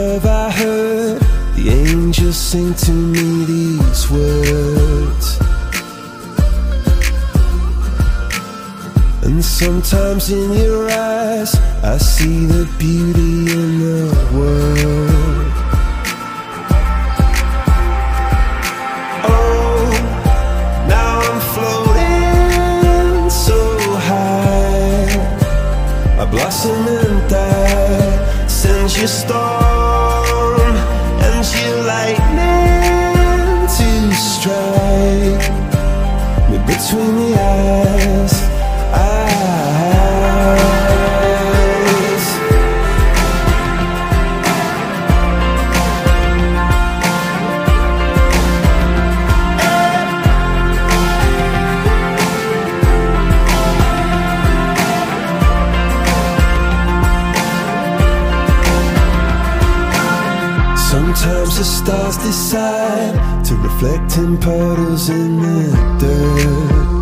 above, I heard the angels sing to me these words. And sometimes in your eyes, I see the beauty in the world. Oh, now I'm floating so high. I blossom and die. Sends your storm collecting puddles in the dirt.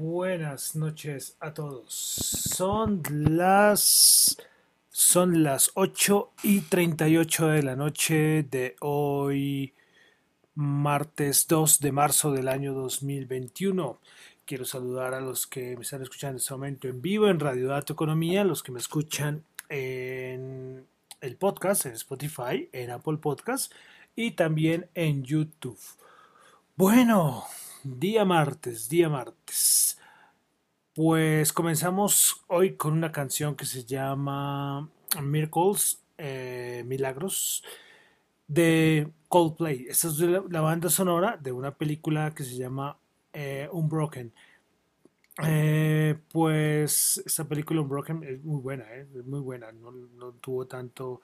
Buenas noches a todos. Son las son las 8 y 38 de la noche de hoy, martes 2 de marzo del año 2021. Quiero saludar a los que me están escuchando en este momento en vivo en Radio Dato Economía, los que me escuchan en el podcast, en Spotify, en Apple Podcast y también en YouTube. Bueno, día martes, día martes. Pues comenzamos hoy con una canción que se llama Miracles, eh, Milagros, de Coldplay. Esta es la, banda sonora de una película que se llama eh, Unbroken. Eh, pues esta película Unbroken es muy buena, ¿eh? es muy buena. No, tuvo tanto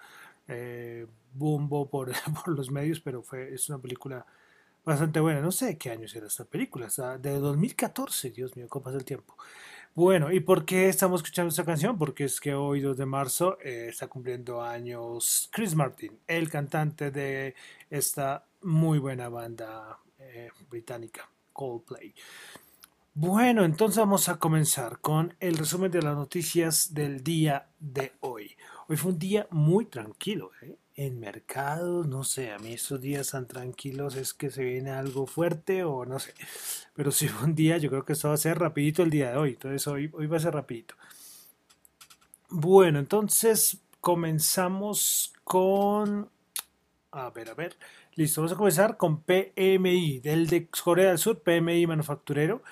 bombo por, por los medios, pero fue, es una película bastante buena. No sé qué año será esta película, de 2014, Dios mío, cómo pasa el tiempo. Bueno, ¿y por qué estamos escuchando esta canción? Porque es que hoy, 2 de marzo, eh, está cumpliendo años Chris Martin, el cantante de esta muy buena banda eh, británica, Coldplay. Bueno, entonces vamos a comenzar con el resumen de las noticias del día de hoy. Hoy fue un día muy tranquilo, ¿eh? En mercados, no sé, a mí estos días tan tranquilos es que se viene algo fuerte o no sé. Pero si fue un día, yo creo que esto va a ser rapidito el día de hoy. Entonces hoy, hoy va a ser rapidito. Bueno, entonces comenzamos con... A ver, a ver. Listo, vamos a comenzar con PMI del de Corea del Sur, PMI manufacturero.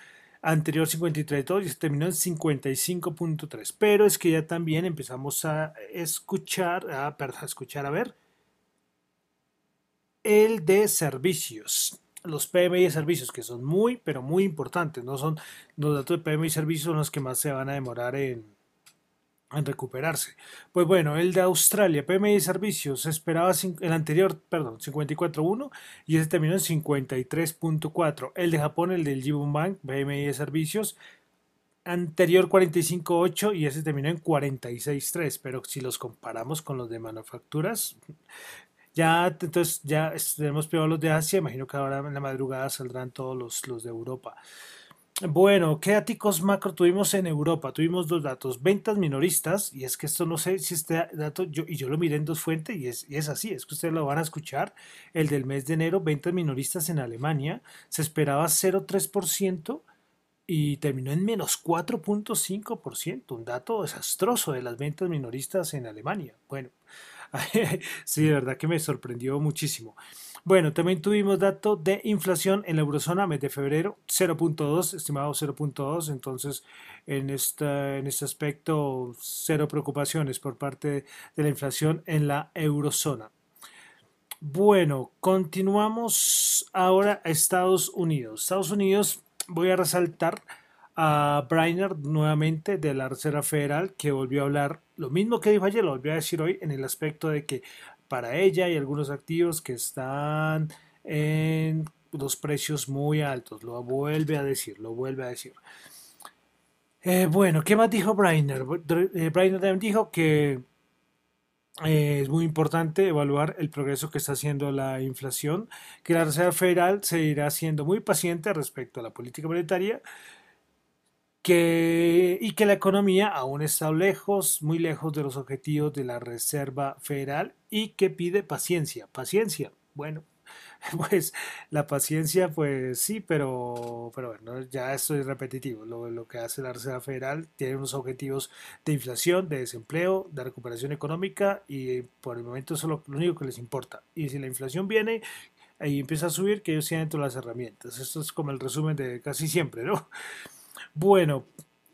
Anterior 53.2 y se terminó en 55.3. Pero es que ya también empezamos a escuchar, a, perdón, a escuchar, a ver, el de servicios. Los PMI de servicios, que son muy, pero muy importantes. No son los datos de PMI de servicios son los que más se van a demorar en, en recuperarse. Pues bueno, el de Australia, PMI servicios, esperaba el anterior, perdón, 54.1 y ese terminó en 53.4. El de Japón, el del Jibun Bank, PMI servicios, anterior 45.8 y ese terminó en 46.3. Pero si los comparamos con los de manufacturas, ya entonces ya tenemos peor los de Asia, imagino que ahora en la madrugada saldrán todos los, los de Europa. Bueno, ¿qué datos macro tuvimos en Europa? Tuvimos dos datos, ventas minoristas, y es que esto no sé si este dato, yo, y yo lo miré en dos fuentes, y es, y es así, es que ustedes lo van a escuchar, el del mes de enero, ventas minoristas en Alemania, se esperaba 0,3% y terminó en menos 4.5%, un dato desastroso de las ventas minoristas en Alemania. Bueno, sí, de verdad que me sorprendió muchísimo. Bueno, también tuvimos dato de inflación en la eurozona, mes de febrero, 0.2, estimado 0.2, entonces en, esta, en este aspecto cero preocupaciones por parte de la inflación en la eurozona. Bueno, continuamos ahora a Estados Unidos. Estados Unidos, voy a resaltar a Brainer nuevamente de la Reserva Federal que volvió a hablar lo mismo que dijo ayer, lo volvió a decir hoy en el aspecto de que para ella y algunos activos que están en los precios muy altos. Lo vuelve a decir, lo vuelve a decir. Eh, bueno, ¿qué más dijo Brainer? Eh, Brainer también dijo que eh, es muy importante evaluar el progreso que está haciendo la inflación, que la Reserva Federal se irá siendo muy paciente respecto a la política monetaria que, y que la economía aún está lejos, muy lejos de los objetivos de la Reserva Federal y que pide paciencia, paciencia. Bueno, pues la paciencia, pues sí, pero, pero bueno, ya esto es repetitivo. Lo, que hace la Reserva Federal tiene unos objetivos de inflación, de desempleo, de recuperación económica y por el momento eso es lo, único que les importa. Y si la inflación viene y empieza a subir, que ellos tienen todas las herramientas. Esto es como el resumen de casi siempre, ¿no? Bueno,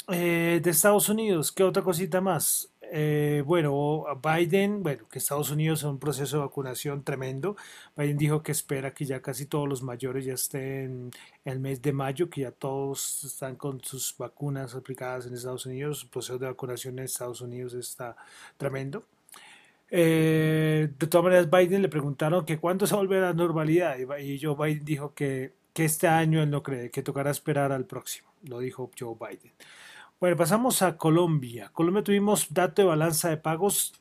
eh, de Estados Unidos, ¿qué otra cosita más? Eh, bueno, Biden, bueno, que Estados Unidos es un proceso de vacunación tremendo. Biden dijo que espera que ya casi todos los mayores ya estén en el mes de mayo, que ya todos están con sus vacunas aplicadas en Estados Unidos. El proceso de vacunación en Estados Unidos está tremendo. Eh, de todas maneras, Biden le preguntaron que cuándo se vuelve a la normalidad y Joe Biden dijo que, que este año él no cree, que tocará esperar al próximo lo dijo Joe Biden. Bueno, pasamos a Colombia. Colombia tuvimos dato de balanza de pagos.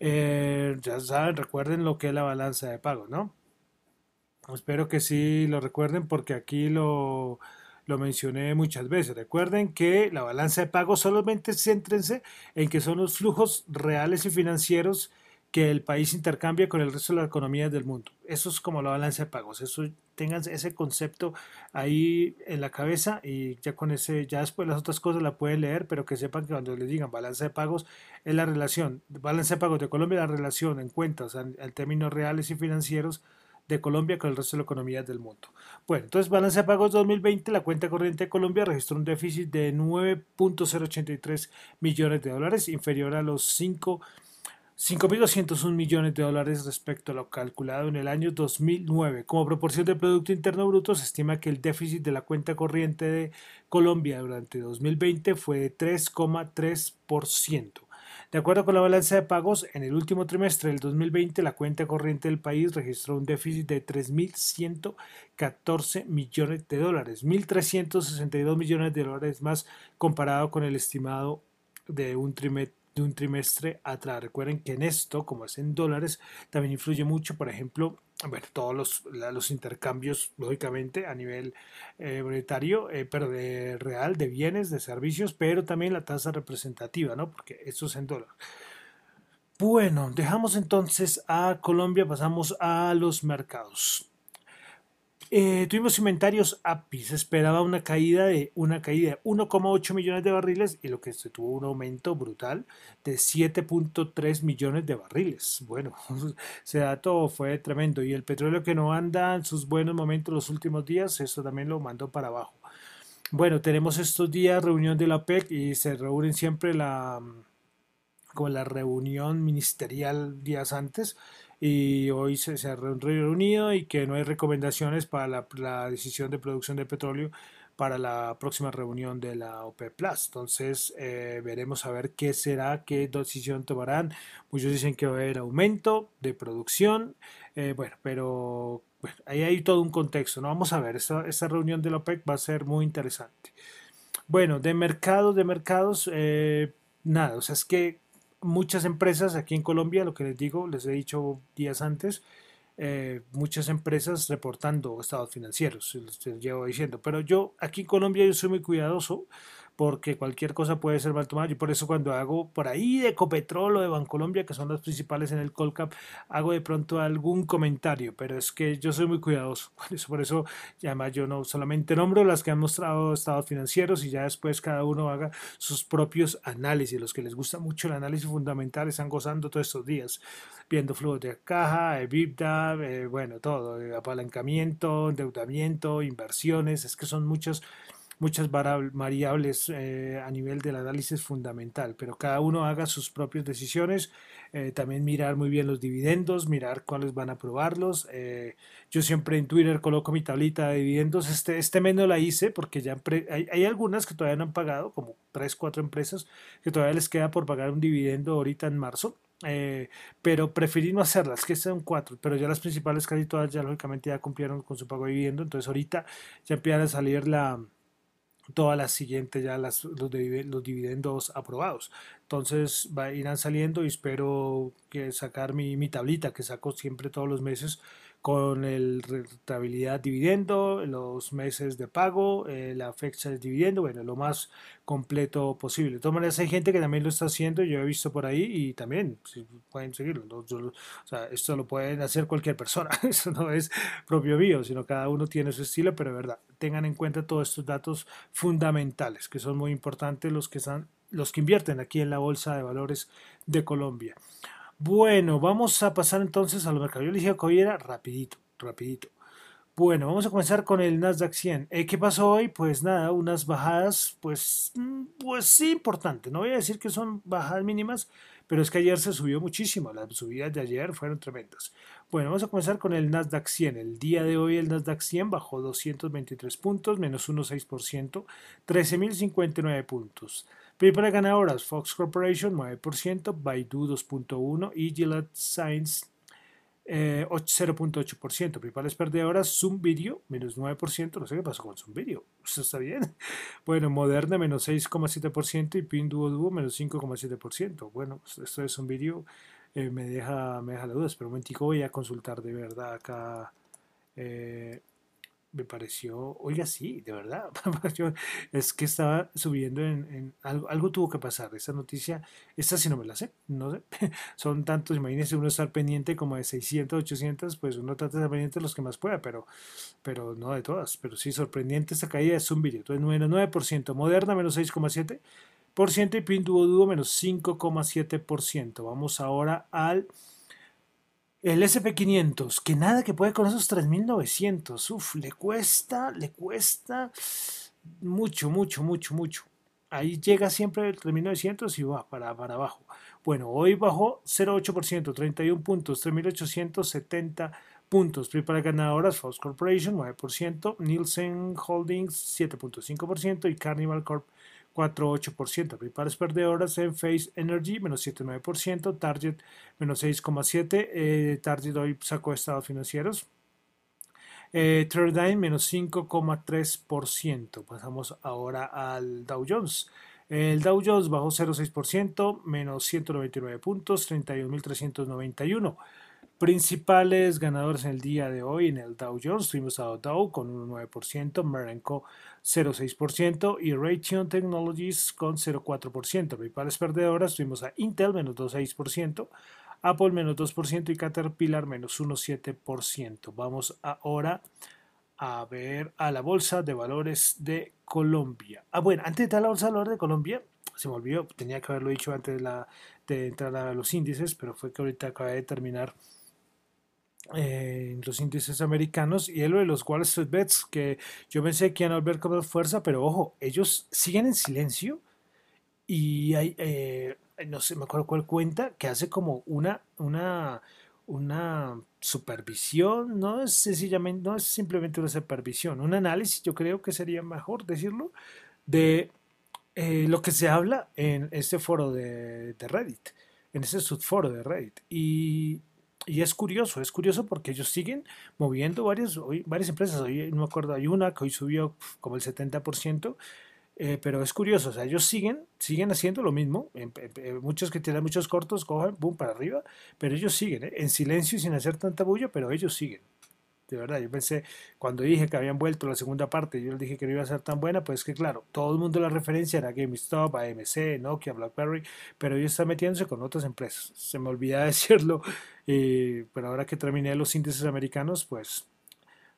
Eh, ya saben, recuerden lo que es la balanza de pagos, ¿no? Espero que sí lo recuerden porque aquí lo, lo mencioné muchas veces. Recuerden que la balanza de pagos solamente céntrense en que son los flujos reales y financieros que el país intercambia con el resto de las economías del mundo. Eso es como la balanza de pagos. Eso tengan ese concepto ahí en la cabeza y ya con ese, ya después las otras cosas la pueden leer, pero que sepan que cuando les digan balanza de pagos es la relación, balanza de pagos de Colombia, la relación en cuentas, en, términos reales y financieros de Colombia con el resto de las economías del mundo. Bueno, entonces balance de pagos 2020, la cuenta corriente de Colombia registró un déficit de 9.083 millones de dólares, inferior a los 5 5.201 millones de dólares respecto a lo calculado en el año 2009. Como proporción del Producto Interno Bruto, se estima que el déficit de la cuenta corriente de Colombia durante 2020 fue de 3,3%. De acuerdo con la balanza de pagos, en el último trimestre del 2020 la cuenta corriente del país registró un déficit de 3.114 millones de dólares, 1.362 millones de dólares más comparado con el estimado de un trimestre un trimestre atrás. Recuerden que en esto, como es en dólares, también influye mucho, por ejemplo, bueno, todos los, los intercambios, lógicamente, a nivel eh, monetario, eh, pero de real, de bienes, de servicios, pero también la tasa representativa, ¿no? Porque esto es en dólares. Bueno, dejamos entonces a Colombia, pasamos a los mercados. Eh, tuvimos inventarios API, se esperaba una caída de una caída de 1,8 millones de barriles y lo que se tuvo un aumento brutal de 7.3 millones de barriles. Bueno, ese dato fue tremendo y el petróleo que no anda en sus buenos momentos los últimos días, eso también lo mandó para abajo. bueno, tenemos estos días reunión de la OPEC y se reúnen siempre la como la reunión ministerial días antes y hoy se, se ha reunido y que no hay recomendaciones para la, decisión de producción de petróleo para la próxima reunión de la OPEP Plus. Entonces eh, veremos a ver qué será, qué decisión tomarán. Muchos dicen que va a haber aumento de producción, eh, bueno, pero ahí hay todo un contexto. ¿no? Vamos a ver, esta, esta reunión de la OPEC va a ser muy interesante. Bueno, de mercados, de mercados, eh, nada, o sea, es que muchas empresas aquí en Colombia, lo que les digo, les he dicho días antes, eh, muchas empresas reportando estados financieros, les llevo diciendo. Pero yo aquí en Colombia yo soy muy cuidadoso porque cualquier cosa puede ser mal tomada. Y por eso cuando hago por ahí de Ecopetrol o de Bancolombia, que son las principales en el Colcap, hago de pronto algún comentario, pero es que yo soy muy cuidadoso. Por eso, por eso además yo no solamente nombro las que han mostrado estados financieros y ya después cada uno haga sus propios análisis. Los que les gusta mucho el análisis fundamental están gozando todos estos días, viendo flujos de caja, EBITDA, eh, bueno, todo, apalancamiento, endeudamiento, inversiones, es que son muchos muchas variables eh, a nivel del análisis fundamental, pero cada uno haga sus propias decisiones, eh, también mirar muy bien los dividendos, mirar cuáles van a probarlos. Eh, yo siempre en Twitter coloco mi tablita de dividendos, este, este mes no la hice porque ya hay, hay, algunas que todavía no han pagado, como tres, cuatro empresas que todavía les queda por pagar un dividendo ahorita en marzo. pero preferí no hacerlas, que son cuatro, pero ya las principales casi todas ya lógicamente ya cumplieron con su pago de dividendo, entonces ahorita ya empieza a salir la, todas las siguientes ya las, los, los, dividendos aprobados. Entonces va, irán saliendo y espero que sacar mi, mi tablita que saco siempre todos los meses con el rentabilidad dividendo, los meses de pago, eh, la fecha de dividendo, bueno, lo más completo posible. De todas maneras, hay gente que también lo está haciendo, yo he visto por ahí y también pueden seguirlo. esto lo pueden hacer cualquier persona, eso no es propio mío, sino cada uno tiene su estilo, pero de verdad, tengan en cuenta todos estos datos fundamentales que son muy importantes los que están los que invierten aquí en la Bolsa de Valores de Colombia. Bueno, vamos a pasar entonces a lo mercado. Yo le dije que hoy era rapidito, rapidito. Bueno, vamos a comenzar con el Nasdaq 100. Eh, ¿Qué pasó hoy? Pues nada, unas bajadas, pues, mm, pues sí, importante. No voy a decir que son bajadas mínimas, pero es que ayer se subió muchísimo. Las subidas de ayer fueron tremendas. Bueno, vamos a comenzar con el Nasdaq 100. El día de hoy el Nasdaq 100 bajó 223 puntos, menos 1,6%, 13.059 puntos. PayPal ganadoras, Fox Corporation 9%, Baidu 2.1% y Gillette Science eh, 0.8%. Principales perdedoras, Zoom Video, menos 9%. No sé qué pasó con Zoom Video. Eso está bien. Bueno, Moderna, menos 6,7% y Pinduoduo, menos 5,7%. Bueno, pues esto es un vídeo. Eh, me, deja, me deja la duda. Espera un momentico, voy a consultar de verdad acá. Eh, me pareció, oiga, sí, de verdad, es que estaba subiendo en, algo, algo tuvo que pasar, esa noticia, esta sí no me la sé, no sé, son tantos, imagínense uno estar pendiente como de 600, 800, pues uno trata de estar pendiente de los que más pueda, pero, pero no de todas, pero sí, sorprendente esta caída de Video, entonces menos 9%, Moderna menos 6,7% y Pinduoduo menos 5,7%, vamos ahora al el SP500, que nada que puede con esos 3900. Uf, le cuesta, le cuesta mucho, mucho, mucho, mucho. Ahí llega siempre el 3900 y va para, abajo. Bueno, hoy bajó 0,8%, 31 puntos, 3870 puntos. Para ganadoras, Fox Corporation 9%, Nielsen Holdings 7.5% y Carnival Corp 4,8%. Principales perdedoras en Face Energy, menos 7,9%. Target, menos 6,7%. Eh, Target hoy sacó estados financieros. Eh, menos 5,3%. Pasamos ahora al Dow Jones. El Dow Jones bajó 0,6%, menos 199 puntos, 31.391 principales ganadores en el día de hoy en el Dow Jones. Tuvimos a Dow con un 9%, Merenco 0,6% y Raytheon Technologies con 0,4%. Principales perdedoras tuvimos a Intel menos 2,6%, Apple menos 2% y Caterpillar menos 1,7%. Vamos ahora a ver a la Bolsa de Valores de Colombia. Ah, bueno, antes de a la Bolsa de Valores de Colombia, se me olvidó, tenía que haberlo dicho antes de, de entrar a los índices, pero fue que ahorita acabé de terminar eh, los índices americanos y lo de los Wall Street Bets que yo pensé que iban a volver con fuerza, pero ojo, ellos siguen en silencio y hay, eh, no sé, me acuerdo cuál cuenta, que hace como una, una, una supervisión, no es sencillamente, no es simplemente una supervisión, un análisis, yo creo que sería mejor decirlo, de eh, lo que se habla en este foro de, de Reddit, en ese subforo de Reddit. Y, y, es curioso, es curioso porque ellos siguen moviendo varias, varias empresas. Hoy no me acuerdo, hay una que hoy subió como el 70%, eh, pero es curioso, o sea, ellos siguen, siguen haciendo lo mismo. muchos que tienen muchos cortos cojan, boom, para arriba, pero ellos siguen, ¿eh? en silencio y sin hacer tanta bulla, pero ellos siguen. De verdad, yo pensé, cuando dije que habían vuelto la segunda parte, yo les dije que no iba a ser tan buena, pues que claro, todo el mundo la referencia era GameStop, AMC, Nokia, BlackBerry, pero ellos están metiéndose con otras empresas. Se me olvidaba decirlo, eh, pero ahora que terminé los índices americanos, pues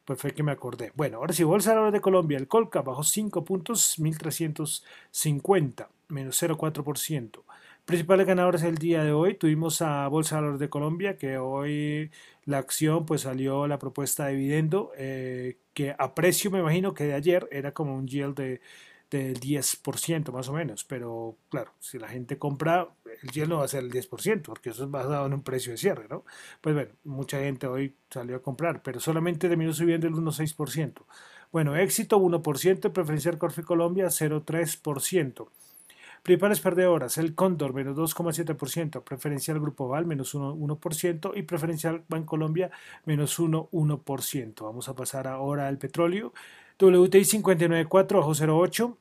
pues fue que me acordé. Bueno, ahora sí, Bolsa de Colombia, el Colca bajó 5 puntos, 1350, menos 0,4%. Principales ganadores el día de hoy, tuvimos a Bolsa de Colombia, que hoy la acción pues salió la propuesta de dividendo, eh, que a precio me imagino que de ayer era como un yield de del 10% más o menos, pero claro, si la gente compra, el yield no va a ser el 10%, porque eso es basado en un precio de cierre, ¿no? Pues bueno, mucha gente hoy salió a comprar, pero solamente terminó subiendo el 1,6%. Bueno, éxito 1%, preferencial Corfi Colombia 0,3%. Principales perdedoras, el Cóndor menos 2,7%, preferencial Grupo Val menos 1%, y preferencial Colombia menos 1,1%. Vamos a pasar ahora al petróleo. WTI 59.4 bajo 0.8.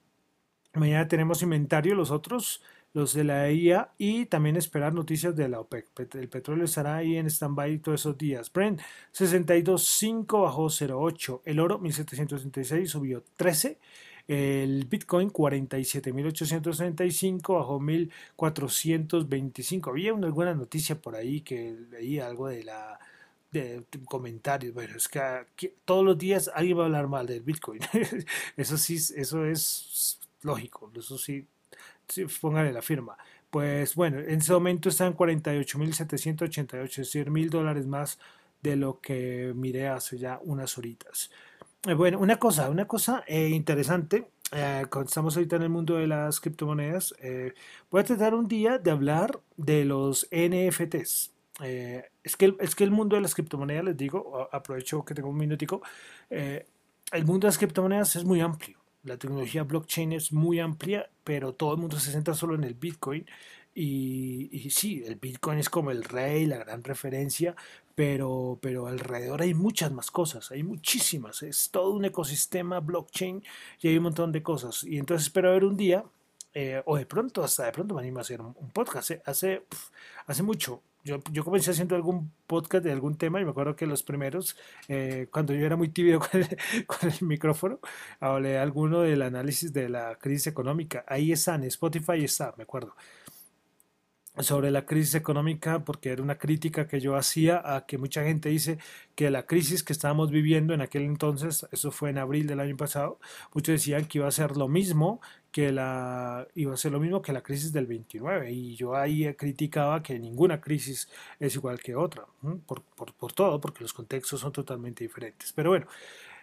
Mañana tenemos inventario, los otros, los de la IA y también esperar noticias de la OPEC. El petróleo estará ahí en stand-by todos esos días. Brent 62.5 bajo 0.8. El oro 1766 subió 13. El Bitcoin 47.865 bajo 1.425. Había una buena noticia por ahí que leía algo de la de, comentarios. Bueno, es que todos los días alguien va a hablar mal del Bitcoin. eso sí, eso es lógico. Eso sí, sí la firma. Pues bueno, en ese momento están 48.788, es decir, mil dólares más de lo que miré hace ya unas horitas. Eh, bueno, una cosa, una cosa eh, interesante, eh, estamos ahorita en el mundo de las criptomonedas, voy a tratar un día de hablar de los NFTs. Eh, es, que el, es que el mundo de las criptomonedas, les digo, aprovecho que tengo un minutico, eh, el mundo de las criptomonedas es muy amplio. La tecnología blockchain es muy amplia, pero todo el mundo se centra solo en el Bitcoin. Y, y, sí, el Bitcoin es como el rey, la gran referencia, pero, pero alrededor hay muchas más cosas, hay muchísimas. Es todo un ecosistema blockchain y hay un montón de cosas. Y entonces espero ver un día, eh, o de pronto, hasta de pronto me animo a hacer un, podcast. Hace, hace mucho yo, yo, comencé haciendo algún podcast de algún tema y me acuerdo que los primeros, eh, cuando yo era muy tibio con el, con el, micrófono, hablé alguno del análisis de la crisis económica. Ahí está, en Spotify está, me acuerdo sobre la crisis económica porque era una crítica que yo hacía a que mucha gente dice que la crisis que estábamos viviendo en aquel entonces, eso fue en abril del año pasado, muchos decían que iba a ser lo mismo que la iba a ser lo mismo que la crisis del 29 y yo ahí criticaba que ninguna crisis es igual que otra por, por, por todo porque los contextos son totalmente diferentes. Pero bueno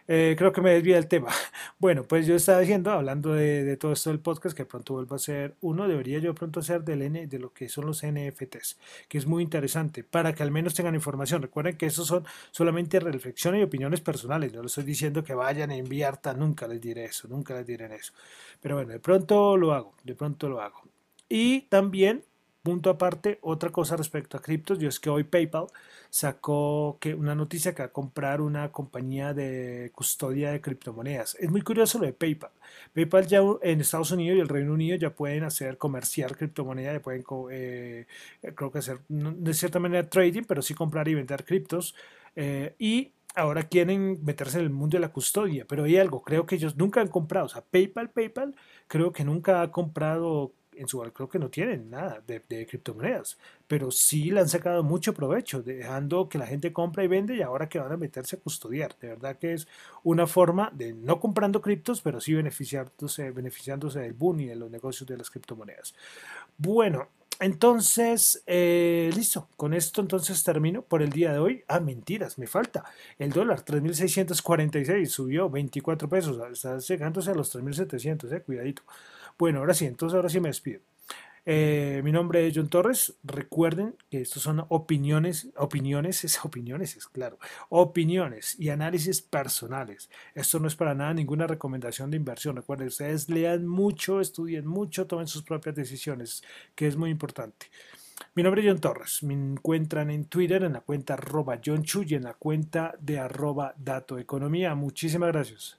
eh, creo que me desvía el tema. Bueno, pues yo estaba diciendo, hablando de, todo esto del podcast, que pronto vuelvo a hacer uno, debería yo pronto hacer del N, de lo que son los NFTs, que es muy interesante, para que al menos tengan información. Recuerden que esos son solamente reflexiones y opiniones personales, no les estoy diciendo que vayan a enviar, tan, nunca les diré eso, nunca les diré eso. Pero bueno, de pronto lo hago, de pronto lo hago. Y también punto aparte, otra cosa respecto a criptos, yo es que hoy PayPal sacó que una noticia que va a comprar una compañía de custodia de criptomonedas. Es muy curioso lo de PayPal. PayPal ya en Estados Unidos y el Reino Unido ya pueden hacer comerciar criptomonedas, ya pueden, eh, creo que hacer, de cierta manera trading, pero sí comprar y vender criptos. Eh, y ahora quieren meterse en el mundo de la custodia, pero hay algo, creo que ellos nunca han comprado, o sea, PayPal, PayPal, creo que nunca ha comprado en su creo que no tienen nada de, criptomonedas, pero sí le han sacado mucho provecho, dejando que la gente compra y vende y ahora que van a meterse a custodiar. De verdad que es una forma de no comprando criptos, pero sí beneficiándose, beneficiándose del boom y de los negocios de las criptomonedas. Bueno, entonces, eh, listo. Con esto entonces termino por el día de hoy. Ah, mentiras, me falta. El dólar, 3.646, subió 24 pesos. Está llegándose a los 3.700, eh, cuidadito. Bueno, ahora sí, entonces ahora sí me despido. Eh, mi nombre es John Torres. Recuerden que estos son opiniones, opiniones, es opiniones, es claro, opiniones y análisis personales. Esto no es para nada ninguna recomendación de inversión. Recuerden, ustedes lean mucho, estudien mucho, tomen sus propias decisiones, que es muy importante. Mi nombre es John Torres. Me encuentran en Twitter en la cuenta arroba John Chu y en la cuenta de arroba Dato Economía. Muchísimas gracias.